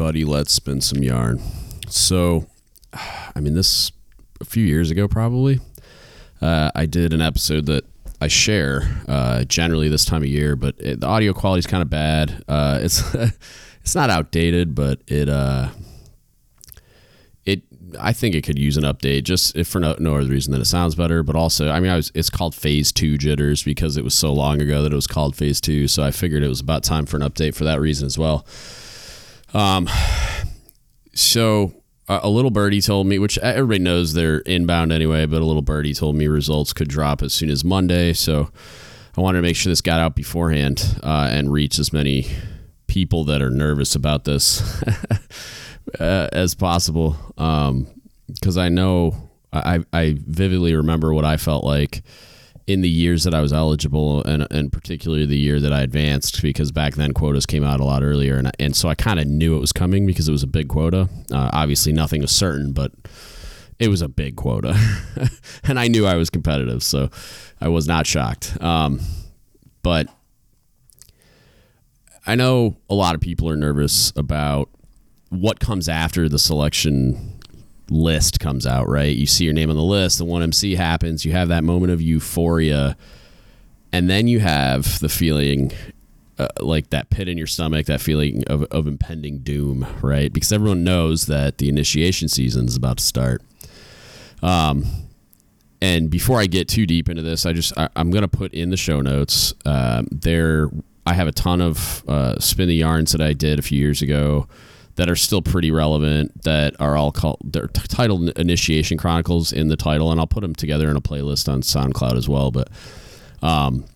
Everybody? Let's spin some yarn. So, I mean, this a few years ago, probably. Uh, I did an episode that I share uh, generally this time of year, but it, the audio quality is kind of bad. Uh, it's it's not outdated, but it uh, it I think it could use an update just if for no, no other reason than it sounds better, but also I mean I was it's called Phase Two Jitters because it was so long ago that it was called Phase Two, so I figured it was about time for an update for that reason as well. Um, so a little birdie told me, which everybody knows they're inbound anyway, but a little birdie told me results could drop as soon as Monday. So I wanted to make sure this got out beforehand uh, and reach as many people that are nervous about this uh, as possible. Because um, I know I, I vividly remember what I felt like in the years that I was eligible, and, and particularly the year that I advanced, because back then quotas came out a lot earlier, and and so I kind of knew it was coming because it was a big quota. Uh, obviously, nothing was certain, but it was a big quota, and I knew I was competitive, so I was not shocked. Um, but I know a lot of people are nervous about what comes after the selection list comes out, right? You see your name on the list, the 1MC happens, you have that moment of euphoria, and then you have the feeling uh, like that pit in your stomach, that feeling of, of impending doom, right? Because everyone knows that the initiation season is about to start. Um, and before I get too deep into this, I just I, am going to put in the show notes. Uh, there, I have a ton of uh, spin the yarns that I did a few years ago that are still pretty relevant that are all called they're titled initiation chronicles in the title and i'll put them together in a playlist on soundcloud as well but um,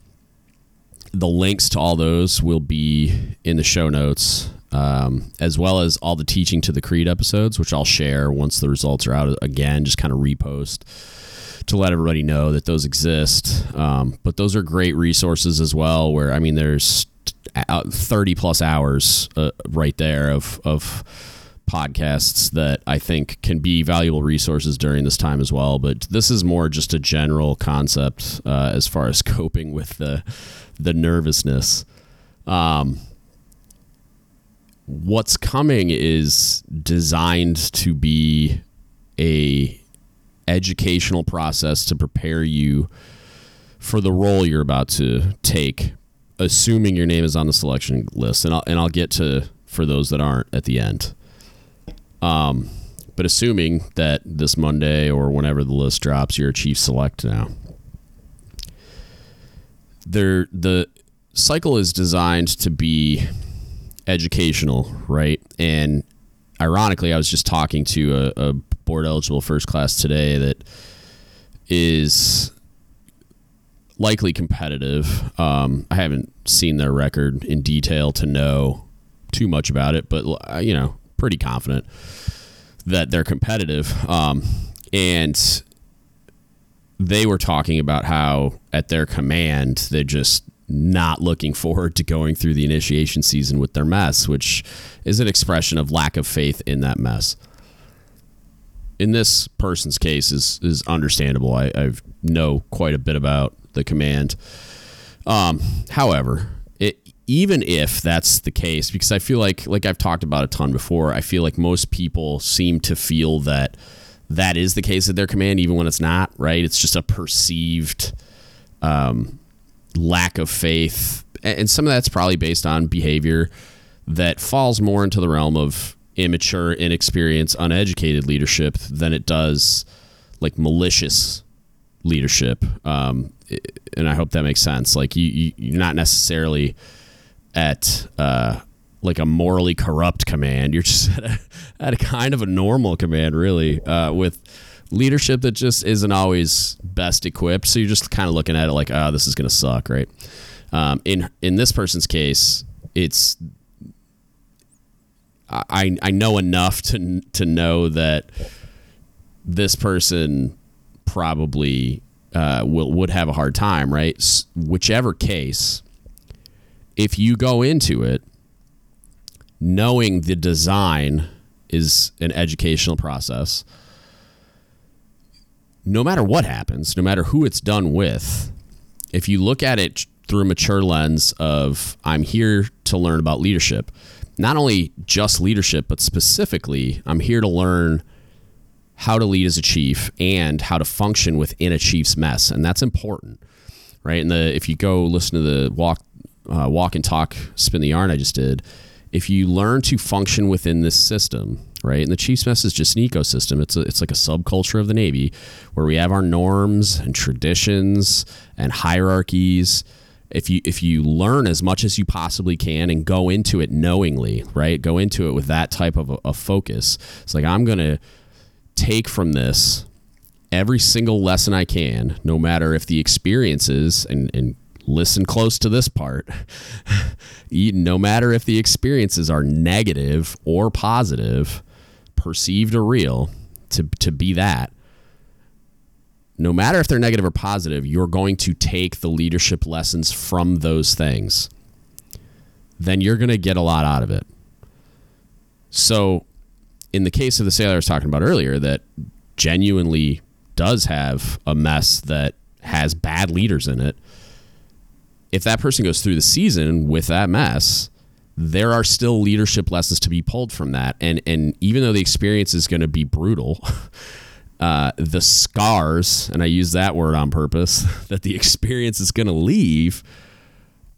the links to all those will be in the show notes um, as well as all the teaching to the creed episodes which i'll share once the results are out again just kind of repost to let everybody know that those exist. Um, but those are great resources as well where i mean there's 30 plus hours uh, right there of, of podcasts that I think can be valuable resources during this time as well. But this is more just a general concept uh, as far as coping with the the nervousness. Um, what's coming is designed to be a educational process to prepare you for the role you're about to take assuming your name is on the selection list, and I'll and I'll get to for those that aren't at the end. Um, but assuming that this Monday or whenever the list drops, you're a chief select now. There, the cycle is designed to be educational, right? And ironically, I was just talking to a, a board eligible first class today that is likely competitive. Um, I haven't seen their record in detail to know too much about it, but you know, pretty confident that they're competitive. Um, and they were talking about how at their command they're just not looking forward to going through the initiation season with their mess, which is an expression of lack of faith in that mess. In this person's case is is understandable. I, I know quite a bit about the command. Um, however, it, even if that's the case, because I feel like, like I've talked about a ton before, I feel like most people seem to feel that that is the case at their command, even when it's not, right? It's just a perceived um, lack of faith. And some of that's probably based on behavior that falls more into the realm of immature, inexperienced, uneducated leadership than it does like malicious leadership. Um, and I hope that makes sense. Like you, you are not necessarily at uh, like a morally corrupt command. You're just at a, at a kind of a normal command, really, uh, with leadership that just isn't always best equipped. So you're just kind of looking at it like, oh, this is to suck, right? Um, in in this person's case, it's I I know enough to to know that this person probably uh, will would have a hard time, right? S- whichever case, if you go into it knowing the design is an educational process, no matter what happens, no matter who it's done with, if you look at it through a mature lens of I'm here to learn about leadership, not only just leadership, but specifically, I'm here to learn how to lead as a chief and how to function within a chief's mess, and that's important, right? And the if you go listen to the walk, uh, walk and talk, spin the yarn I just did, if you learn to function within this system, right? And the chief's mess is just an ecosystem. It's a, it's like a subculture of the Navy where we have our norms and traditions and hierarchies if you if you learn as much as you possibly can and go into it knowingly, right? Go into it with that type of a, a focus. It's like I'm going to take from this every single lesson I can, no matter if the experiences and and listen close to this part. no matter if the experiences are negative or positive, perceived or real, to to be that no matter if they're negative or positive, you're going to take the leadership lessons from those things. Then you're going to get a lot out of it. So, in the case of the sailor I was talking about earlier, that genuinely does have a mess that has bad leaders in it, if that person goes through the season with that mess, there are still leadership lessons to be pulled from that. And and even though the experience is going to be brutal, uh, the scars, and I use that word on purpose, that the experience is going to leave,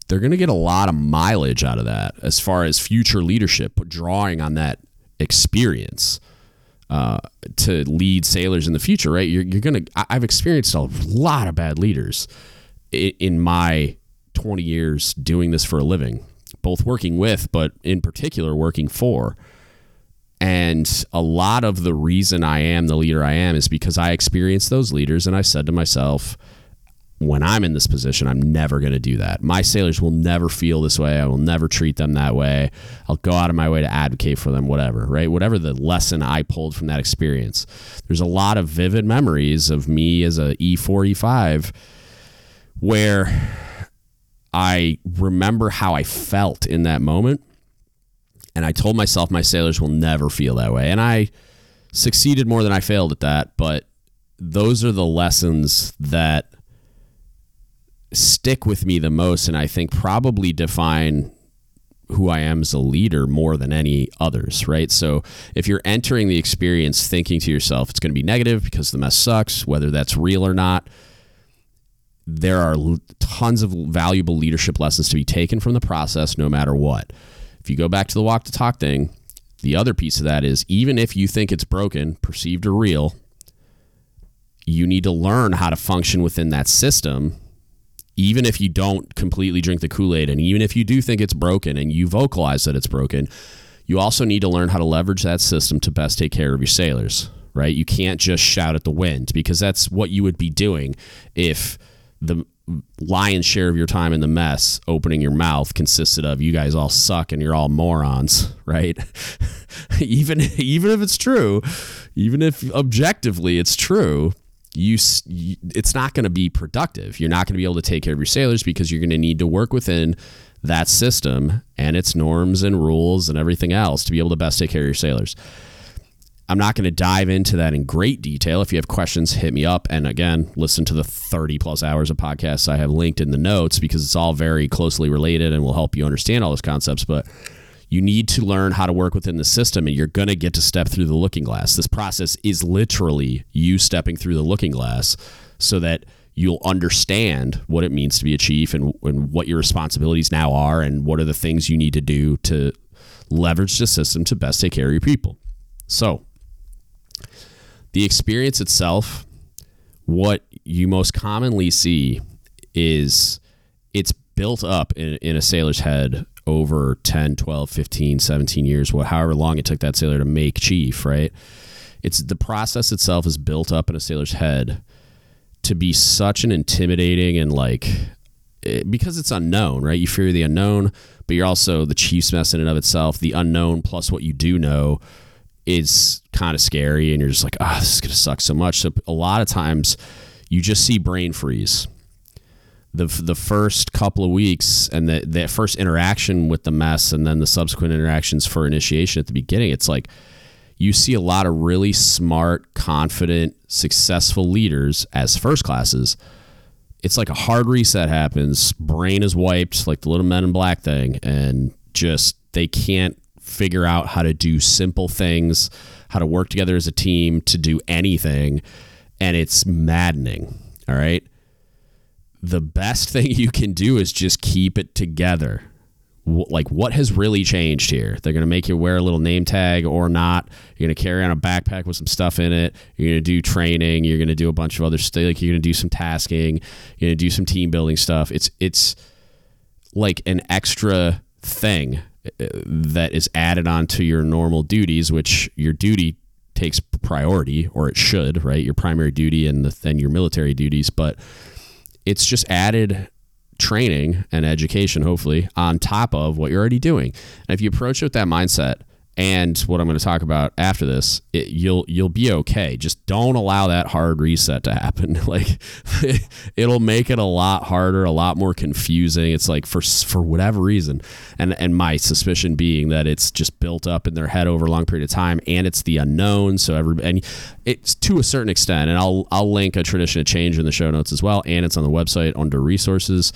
they're going to get a lot of mileage out of that as far as future leadership, drawing on that experience uh, to lead sailors in the future, right? You're, you're going to, I've experienced a lot of bad leaders in, in my 20 years doing this for a living, both working with, but in particular working for. And a lot of the reason I am the leader I am is because I experienced those leaders and I said to myself, when I'm in this position, I'm never going to do that. My sailors will never feel this way. I will never treat them that way. I'll go out of my way to advocate for them, whatever, right? Whatever the lesson I pulled from that experience. There's a lot of vivid memories of me as a E4, E5 where I remember how I felt in that moment and I told myself my sailors will never feel that way. And I succeeded more than I failed at that. But those are the lessons that stick with me the most. And I think probably define who I am as a leader more than any others, right? So if you're entering the experience thinking to yourself, it's going to be negative because the mess sucks, whether that's real or not, there are tons of valuable leadership lessons to be taken from the process no matter what. If you go back to the walk to talk thing, the other piece of that is even if you think it's broken, perceived or real, you need to learn how to function within that system. Even if you don't completely drink the Kool Aid, and even if you do think it's broken and you vocalize that it's broken, you also need to learn how to leverage that system to best take care of your sailors, right? You can't just shout at the wind because that's what you would be doing if the lion's share of your time in the mess opening your mouth consisted of you guys all suck and you're all morons right even even if it's true even if objectively it's true you, it's not going to be productive you're not going to be able to take care of your sailors because you're going to need to work within that system and its norms and rules and everything else to be able to best take care of your sailors I'm not going to dive into that in great detail. If you have questions, hit me up. And again, listen to the 30 plus hours of podcasts I have linked in the notes because it's all very closely related and will help you understand all those concepts. But you need to learn how to work within the system and you're going to get to step through the looking glass. This process is literally you stepping through the looking glass so that you'll understand what it means to be a chief and, and what your responsibilities now are and what are the things you need to do to leverage the system to best take care of your people. So, the experience itself, what you most commonly see is it's built up in, in a sailor's head over 10, 12, 15, 17 years, however long it took that sailor to make chief, right? It's the process itself is built up in a sailor's head to be such an intimidating and like it, eh, because it's unknown, right? You fear the unknown, but you're also the chief's mess in and of itself. The unknown plus what you do know is kind of scary and you're just like, oh, this is going to suck so much. So a lot of times you just see brain freeze. The, the first couple of weeks and the, the first interaction with the mess and then the subsequent interactions for initiation at the beginning, it's like you see a lot of really smart, confident, successful leaders as first classes. It's like a hard reset happens, brain is wiped, like the little men in black thing, and just they can't figure out how to do simple things, how to work together as a team to do anything. And it's maddening. All right. The best thing you can do is just keep it together. Like what has really changed here? They're going to make you wear a little name tag or not. You're going to carry on a backpack with some stuff in it. You're going to do training. You're going to do a bunch of other stuff like you're going to do some tasking. You're going to do some team building stuff. It's it's like an extra thing uh, that is added onto your normal duties which your duty takes priority or it should right? Your primary duty and the, then your military duties. But it's just added training and education, hopefully, on top of what you're already doing. And if you approach it with that mindset, and what I'm going to talk about after this, it, you'll you'll be okay. Just don't allow that hard reset to happen. like it'll make it a lot harder, a lot more confusing. It's like for for whatever reason, and and my suspicion being that it's just built up in their head over a long period of time, and it's the unknown. So every and it's to a certain extent, and I'll I'll link a tradition of change in the show notes as well, and it's on the website under resources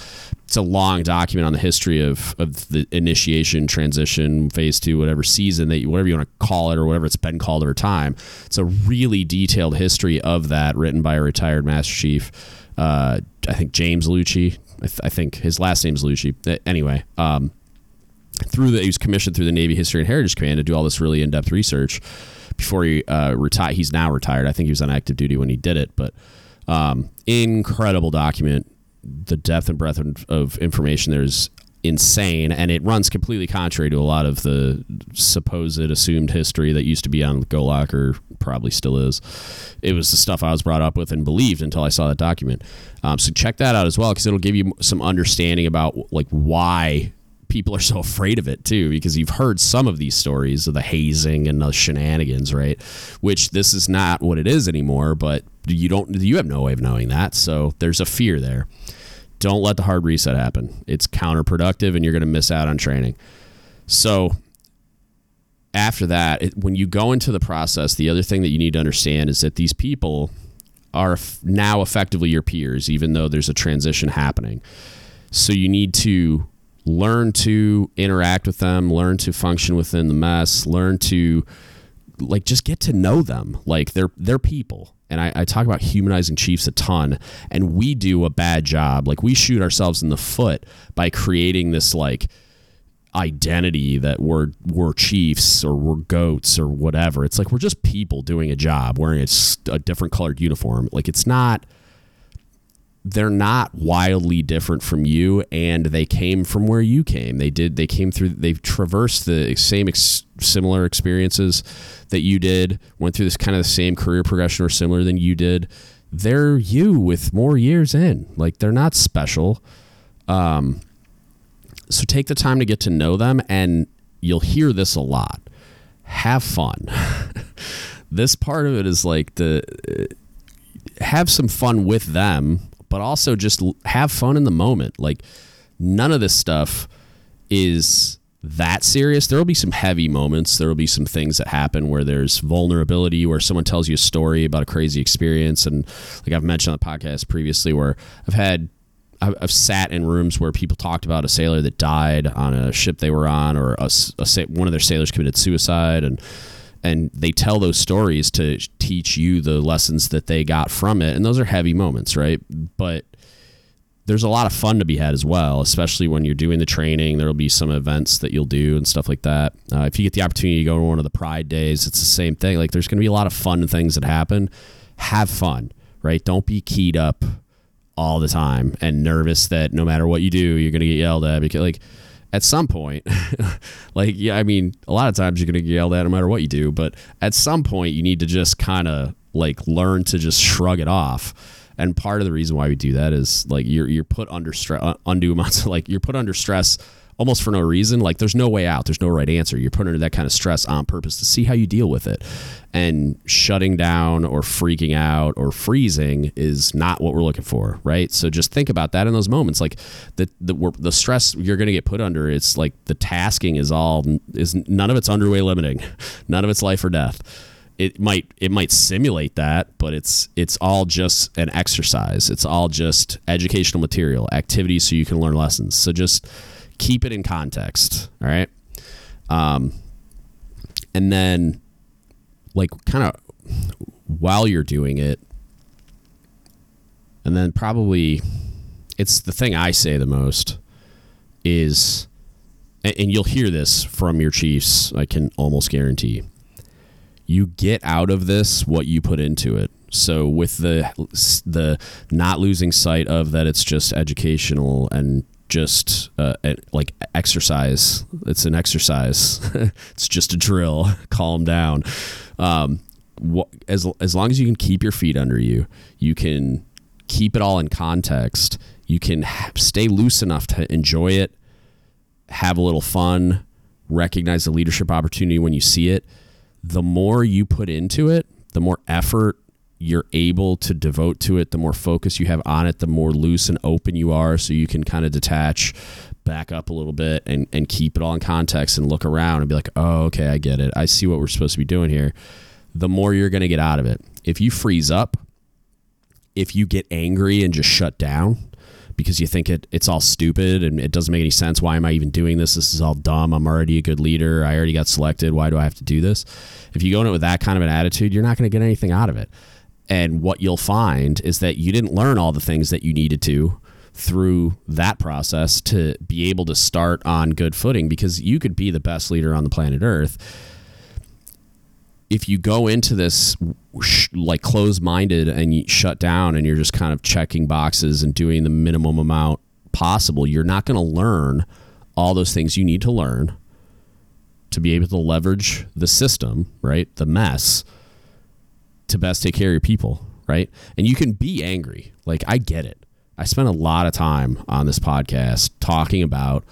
it's a long document on the history of, of the initiation, transition, phase two, whatever season that you, whatever you want to call it or whatever it's been called over time. It's a really detailed history of that written by a retired Master Chief. Uh, I think James Lucci. I, th- I, think his last name is Lucci. Anyway, um, through the he was commissioned through the Navy History and Heritage Command to do all this really in depth research before he uh, retired. He's now retired. I think he was on active duty when he did it, but um, incredible document the depth and breadth of information there is insane and it runs completely contrary to a lot of the supposed assumed history that used to be on Golok or probably still is. It was the stuff I was brought up with and believed until I saw that document. Um, so check that out as well because it'll give you some understanding about like why people are so afraid of it too because you've heard some of these stories of the hazing and the shenanigans right which this is not what it is anymore but you don't you have no way of knowing that so there's a fear there don't let the hard reset happen. It's counterproductive and you're going to miss out on training. So, after that, it, when you go into the process, the other thing that you need to understand is that these people are now effectively your peers, even though there's a transition happening. So, you need to learn to interact with them, learn to function within the mess, learn to like just get to know them. Like they're they're people and I, I, talk about humanizing chiefs a ton. And we do a bad job. Like we shoot ourselves in the foot by creating this like identity that we're we're chiefs or we're goats or whatever. It's like we're just people doing a job wearing a, a different colored uniform. Like it's not they're not wildly different from you and they came from where you came. They did they came through they've traversed the same ex, similar experiences that you did went through this kind of the same career progression or similar than you did. They're you with more years in. Like they're not special. Um so take the time to get to know them and you'll hear this a lot. Have fun. This part of it is like the have some fun with them but also just have fun in the moment. Like none of this stuff is that serious. There will be some heavy moments. There will be some things that happen where there's vulnerability, where someone tells you a story about a crazy experience. And like I've mentioned on the podcast previously, where I've had I've sat in rooms where people talked about a sailor that died on a ship they were on, or a, a, one of their sailors committed suicide, and and they tell those stories to teach you the lessons that they got from it. And those are heavy moments right? But there's a lot of fun to be had as well especially when you're doing the training. There'll be some events that you'll do and stuff like that. Uh, if you get the opportunity to go to one of the pride days it's the same thing. Like there's going to be a lot of fun things that happen. Have fun right? Don't be keyed up all the time and nervous that no matter what you do you're going to get yelled at because like at some point, like, yeah, I mean, a lot of times you're going to get yelled at no matter what you do, but at some point you need to just kind of like learn to just shrug it off. And part of the reason why we do that is like you're, you're put under stress, uh, undue amounts of like you're put under stress almost for no reason. Like there's no way out. There's no right answer. You're put under that kind of stress on purpose to see how you deal with it. And shutting down or freaking out or freezing is not what we're looking for, right? So just think about that in those moments. Like the the, the stress you're going to get put under. It's like the tasking is all is none of it's underway limiting, none of it's life or death it might it might simulate that, but it's it's all just an exercise. It's all just educational material, activities so you can learn lessons. So just keep it in context. All right. Um, and then like kind of while you're doing it and then probably it's the thing I say the most is and, and you'll hear this from your chiefs, I can almost guarantee. You get out of this what you put into it. So with the the not losing sight of that it's just educational and just uh, like exercise. It's an exercise. it's just a drill. Calm down. Um, as as long as you can keep your feet under you, you can keep it all in context. You can stay loose enough to enjoy it, have a little fun, recognize the leadership opportunity when you see it. The more you put into it, the more effort you're able to devote to it, the more focus you have on it, the more loose and open you are. So you can kind of detach, back up a little bit, and, and keep it all in context and look around and be like, oh, okay, I get it. I see what we're supposed to be doing here. The more you're going to get out of it. If you freeze up, if you get angry and just shut down, because you think it, it's all stupid and it doesn't make any sense. Why am I even doing this? This is all dumb. I'm already a good leader. I already got selected. Why do I have to do this? If you go in it with that kind of an attitude, you're not going to get anything out of it. And what you'll find is that you didn't learn all the things that you needed to through that process to be able to start on good footing because you could be the best leader on the planet Earth. If you go into this like closed minded and you shut down and you're just kind of checking boxes and doing the minimum amount possible, you're not going to learn all those things you need to learn to be able to leverage the system, right? The mess to best take care of your people, right? And you can be angry. Like I get it. I spent a lot of time on this podcast talking about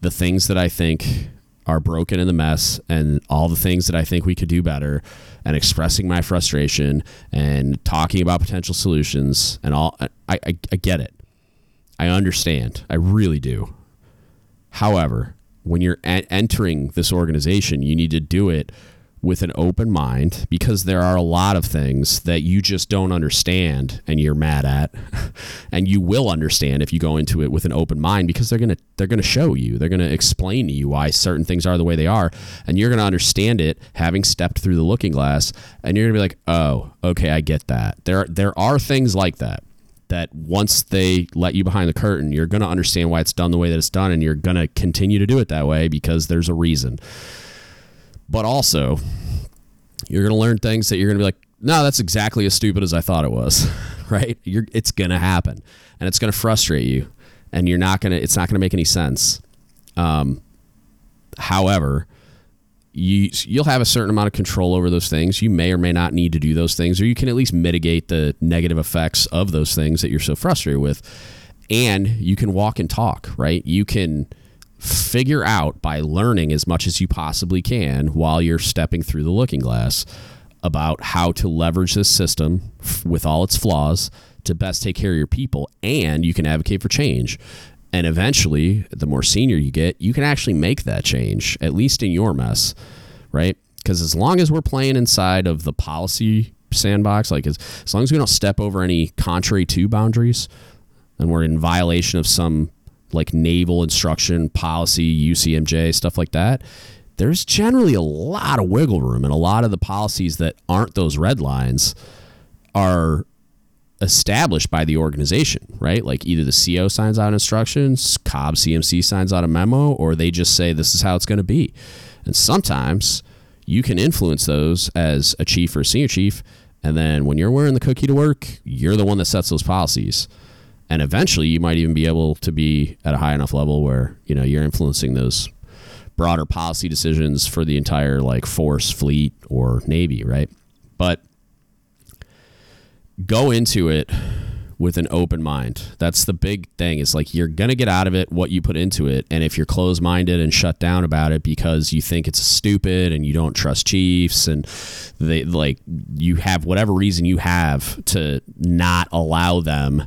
the things that I think are broken in the mess and all the things that I think we could do better and expressing my frustration and talking about potential solutions and all I, I, I get it. I understand. I really do. However, when you're entering this organization, you need to do it with an open mind because there are a lot of things that you just don't understand and you're mad at and you will understand if you go into it with an open mind because they're going to they're going to show you they're going to explain to you why certain things are the way they are and you're going to understand it having stepped through the looking glass and you're going to be like oh okay I get that. There there are things like that that once they let you behind the curtain you're going to understand why it's done the way that it's done and you're going to continue to do it that way because there's a reason but also, you're going to learn things that you're going to be like, no, that's exactly as stupid as I thought it was, right? You're, it's going to happen, and it's going to frustrate you, and you're not going to. It's not going to make any sense. Um, however, you you'll have a certain amount of control over those things. You may or may not need to do those things, or you can at least mitigate the negative effects of those things that you're so frustrated with. And you can walk and talk, right? You can figure out by learning as much as you possibly can while you're stepping through the looking glass about how to leverage this system with all its flaws to best take care of your people and you can advocate for change. And eventually the more senior you get you can actually make that change at least in your mess right? Because as long as we're playing inside of the policy sandbox like as, as long as we don't step over any contrary to boundaries and we're in violation of some like naval instruction policy, UCMJ, stuff like that, there's generally a lot of wiggle room. And a lot of the policies that aren't those red lines are established by the organization, right? Like either the CO signs out instructions, Cobb CMC signs out a memo, or they just say this is how it's going to be. And sometimes you can influence those as a chief or a senior chief. And then when you're wearing the cookie to work, you're the one that sets those policies and eventually you might even be able to be at a high enough level where you know you're influencing those broader policy decisions for the entire like force fleet or navy right? But go into it with an open mind. That's the big thing. Is like you're gonna get out of it what you put into it. And if you're closed minded and shut down about it because you think it's stupid and you don't trust chiefs and they like you have whatever reason you have to not allow them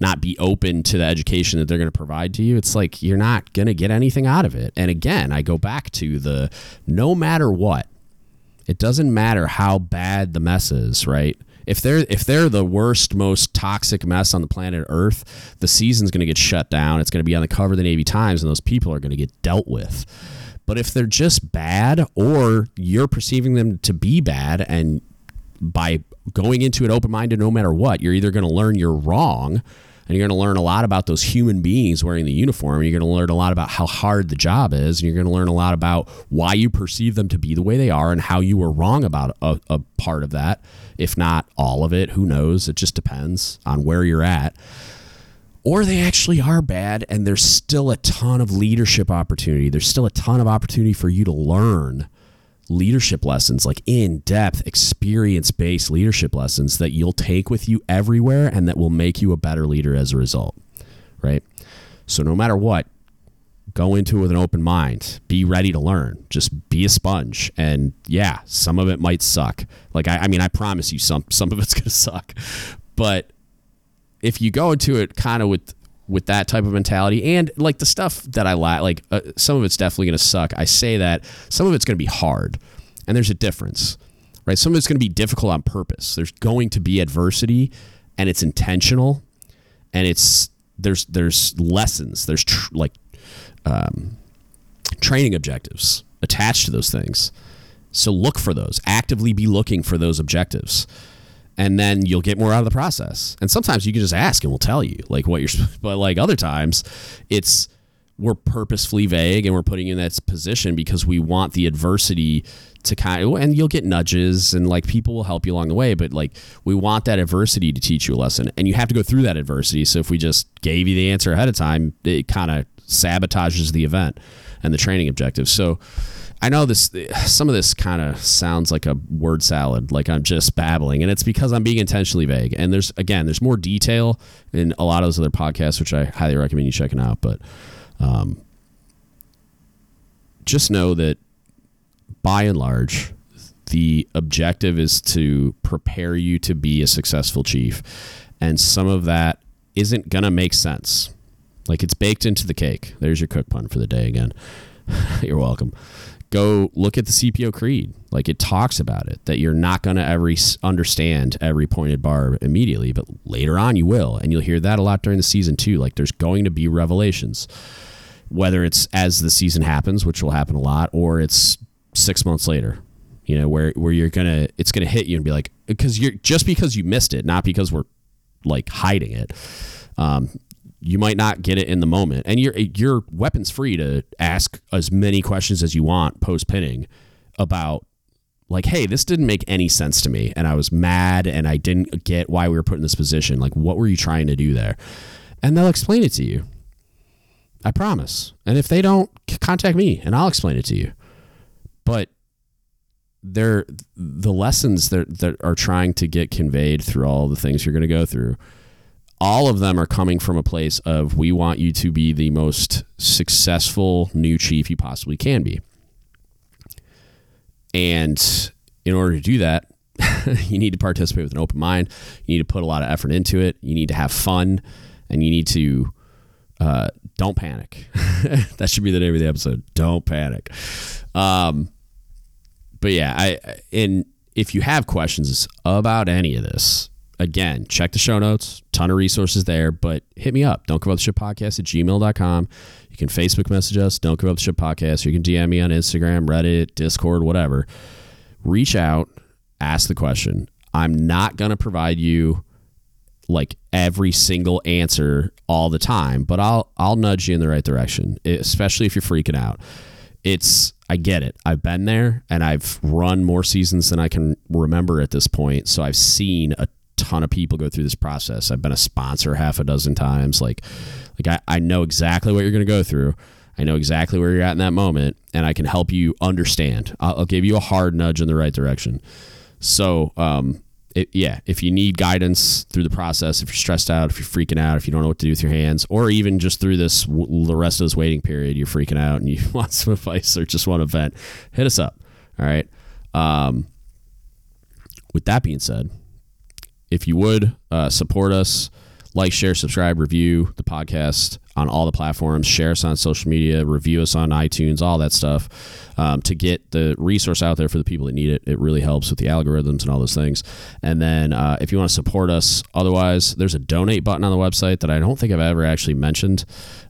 not be open to the education that they're going to provide to you, it's like you're not going to get anything out of it. And again, I go back to the no matter what, it doesn't matter how bad the mess is, right? If they're if they're the worst, most toxic mess on the planet Earth, the season's going to get shut down. It's going to be on the cover of the Navy Times, and those people are going to get dealt with But if they're just bad or you're perceiving them to be bad and by going into it open minded no matter what, you're either going to learn you're wrong and you're going to learn a lot about those human beings wearing the uniform. You're going to learn a lot about how hard the job is, and you're going to learn a lot about why you perceive them to be the way they are and how you were wrong about a, a part of that, if not all of it. Who knows? It just depends on where you're at. Or they actually are bad, and there's still a ton of leadership opportunity. There's still a ton of opportunity for you to learn leadership lessons, like in depth, experience based leadership lessons that you'll take with you everywhere and that will make you a better leader as a result. Right. So, no matter what, go into it with an open mind. Be ready to learn. Just be a sponge. And yeah, some of it might suck. Like, I, I mean, I promise you, some, some of it's going to suck. But if you go into it kind of with with that type of mentality and like the stuff that I like, like uh, some of it's definitely going to suck. I say that some of it's going to be hard, and there's a difference, right? Some of it's going to be difficult on purpose. There's going to be adversity, and it's intentional, and it's there's there's lessons. There's tr- like um, training objectives attached to those things. So look for those. Actively be looking for those objectives and then you'll get more out of the process. And sometimes you can just ask and we'll tell you like what you're but like other times it's we're purposefully vague and we're putting you in that position because we want the adversity to kind of and you'll get nudges and like people will help you along the way but like we want that adversity to teach you a lesson. And you have to go through that adversity. So if we just gave you the answer ahead of time it kind of sabotages the event and the training objective so I know this. Some of this kind of sounds like a word salad, like I'm just babbling, and it's because I'm being intentionally vague. And there's again, there's more detail in a lot of those other podcasts, which I highly recommend you checking out. But um, just know that by and large, the objective is to prepare you to be a successful chief, and some of that isn't gonna make sense. Like it's baked into the cake. There's your cook pun for the day again. You're welcome go look at the CPO creed. Like it talks about it that you're not going to every understand every pointed bar immediately, but later on you will. And you'll hear that a lot during the season too. Like there's going to be revelations, whether it's as the season happens, which will happen a lot, or it's six months later, you know, where, where you're to, it's to hit you and be like, because you're just because you missed it, not because we're like hiding it. Um, you might not get it in the moment. And you're you're weapons free to ask as many questions as you want post pinning about like hey this didn't make any sense to me and i was mad and i didn't get why we were put in this position. Like what were you trying to do there? And they'll explain it to you. I promise. And if they don't contact me and i'll explain it to you. But they're the lessons that, that are trying to get conveyed through all the things you're going to go through all of them are coming from a place of we want you to be the most successful new chief you possibly can be. And in order to do that, you need to participate with an open mind. You need to put a lot of effort into it. You need to have fun, and you need to uh, don't panic. that should be the name of the episode. Don't panic. Um, but yeah, I and if you have questions about any of this, again, check the show notes. Ton of resources there, but hit me up. Don't give up the ship podcast at gmail.com. You can Facebook message us. Don't give up the ship podcast. You can DM me on Instagram, Reddit, Discord, whatever. Reach out, ask the question. I'm not going to provide you like every single answer all the time, but I'll I'll nudge you in the right direction, especially if you're freaking out. It's I get it. I've been there and I've run more seasons than I can remember at this point, so I've seen a ton of people go through this process. I've been a sponsor half a dozen times. Like, like I, I know exactly what you're going to go through. I know exactly where you're at in that moment, and I can help you understand. I'll, I'll give you a hard nudge in the right direction. So, um, it, yeah, if you need guidance through the process, if you're stressed out, if you're freaking out, if you don't know what to do with your hands, or even just through this the rest of this waiting period, you're freaking out and you want some advice or just want to vent, hit us up. All right. Um, with that being said, if you would uh, support us, like, share, subscribe, review the podcast on all the platforms, share us on social media, review us on iTunes, all that stuff um, to get the resource out there for the people that need it. It really helps with the algorithms and all those things. And then uh, if you want to support us, otherwise, there's a donate button on the website that I don't think I've ever actually mentioned.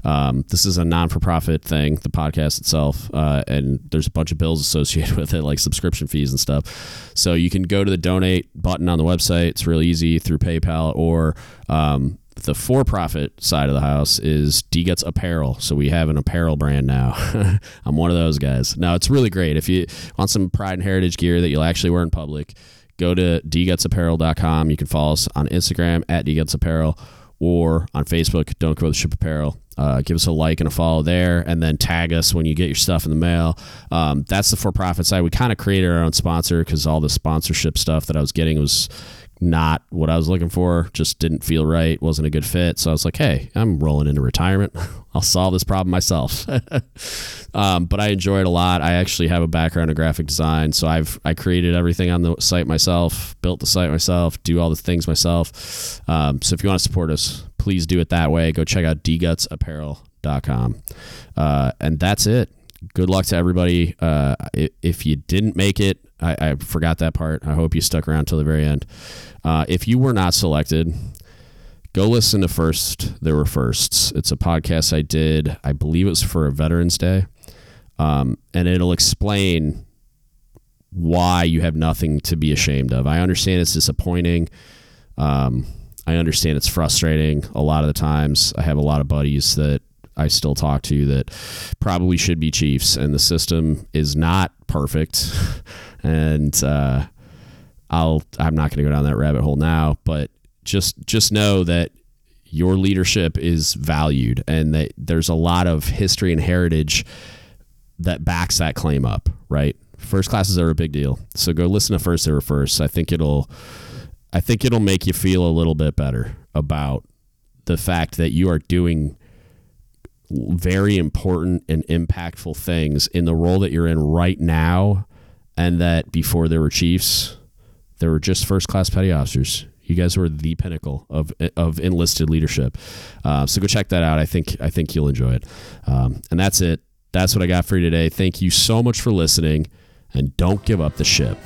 Um, this is a non for profit thing, the podcast itself, uh, and there's a bunch of bills associated with it, like subscription fees and stuff. So you can go to the donate button on the website. It's really easy through PayPal or um, the for-profit side of the house is D Guts Apparel. So we have an apparel brand now. I'm one of those guys. Now it's really great if you want some pride and heritage gear that you'll actually wear in public. Go to dgutsapparel.com. You can follow us on Instagram at dgutsapparel or on Facebook. Don't go with ship apparel. Uh, give us a like and a follow there, and then tag us when you get your stuff in the mail. Um, that's the for-profit side. We kind of created our own sponsor because all the sponsorship stuff that I was getting was not what I was looking for, just didn't feel right, wasn't a good fit. So I was like, hey, I'm rolling into retirement. I'll solve this problem myself. um, but I enjoy it a lot. I actually have a background in graphic design, so I've I created everything on the site myself, built the site myself, do all the things myself. Um, so if you want to support us, please do it that way. Go check out dgutsapparel.com. Uh, and that's it. Good luck to everybody. Uh, if you didn't make it, I, I, forgot that part. I hope you stuck around till the very end. Uh, if you were not selected, go listen to First There Were Firsts. It's a podcast I did, I believe it was for a Veterans Day. Um, and it'll explain why you have nothing to be ashamed of. I understand it's disappointing. Um, I understand it's frustrating a lot of the times. I have a lot of buddies that I still talk to that probably should be Chiefs, and the system is not perfect. and uh, I'll I'm not going to go down that rabbit hole now, but just just know that your leadership is valued and that there's a lot of history and heritage that backs that claim up, right? First classes are a big deal. So go listen to First Were First. I think it'll I think it'll make you feel a little bit better about the fact that you are doing very important and impactful things in the role that you're in right now and that before there were chiefs there were just first class petty officers. You guys were the pinnacle of of enlisted leadership. Uh, so go check that out. I think i think you'll enjoy it. Um, and that's it. That's what i got for you today. Thank you so much for listening and don't give up the ship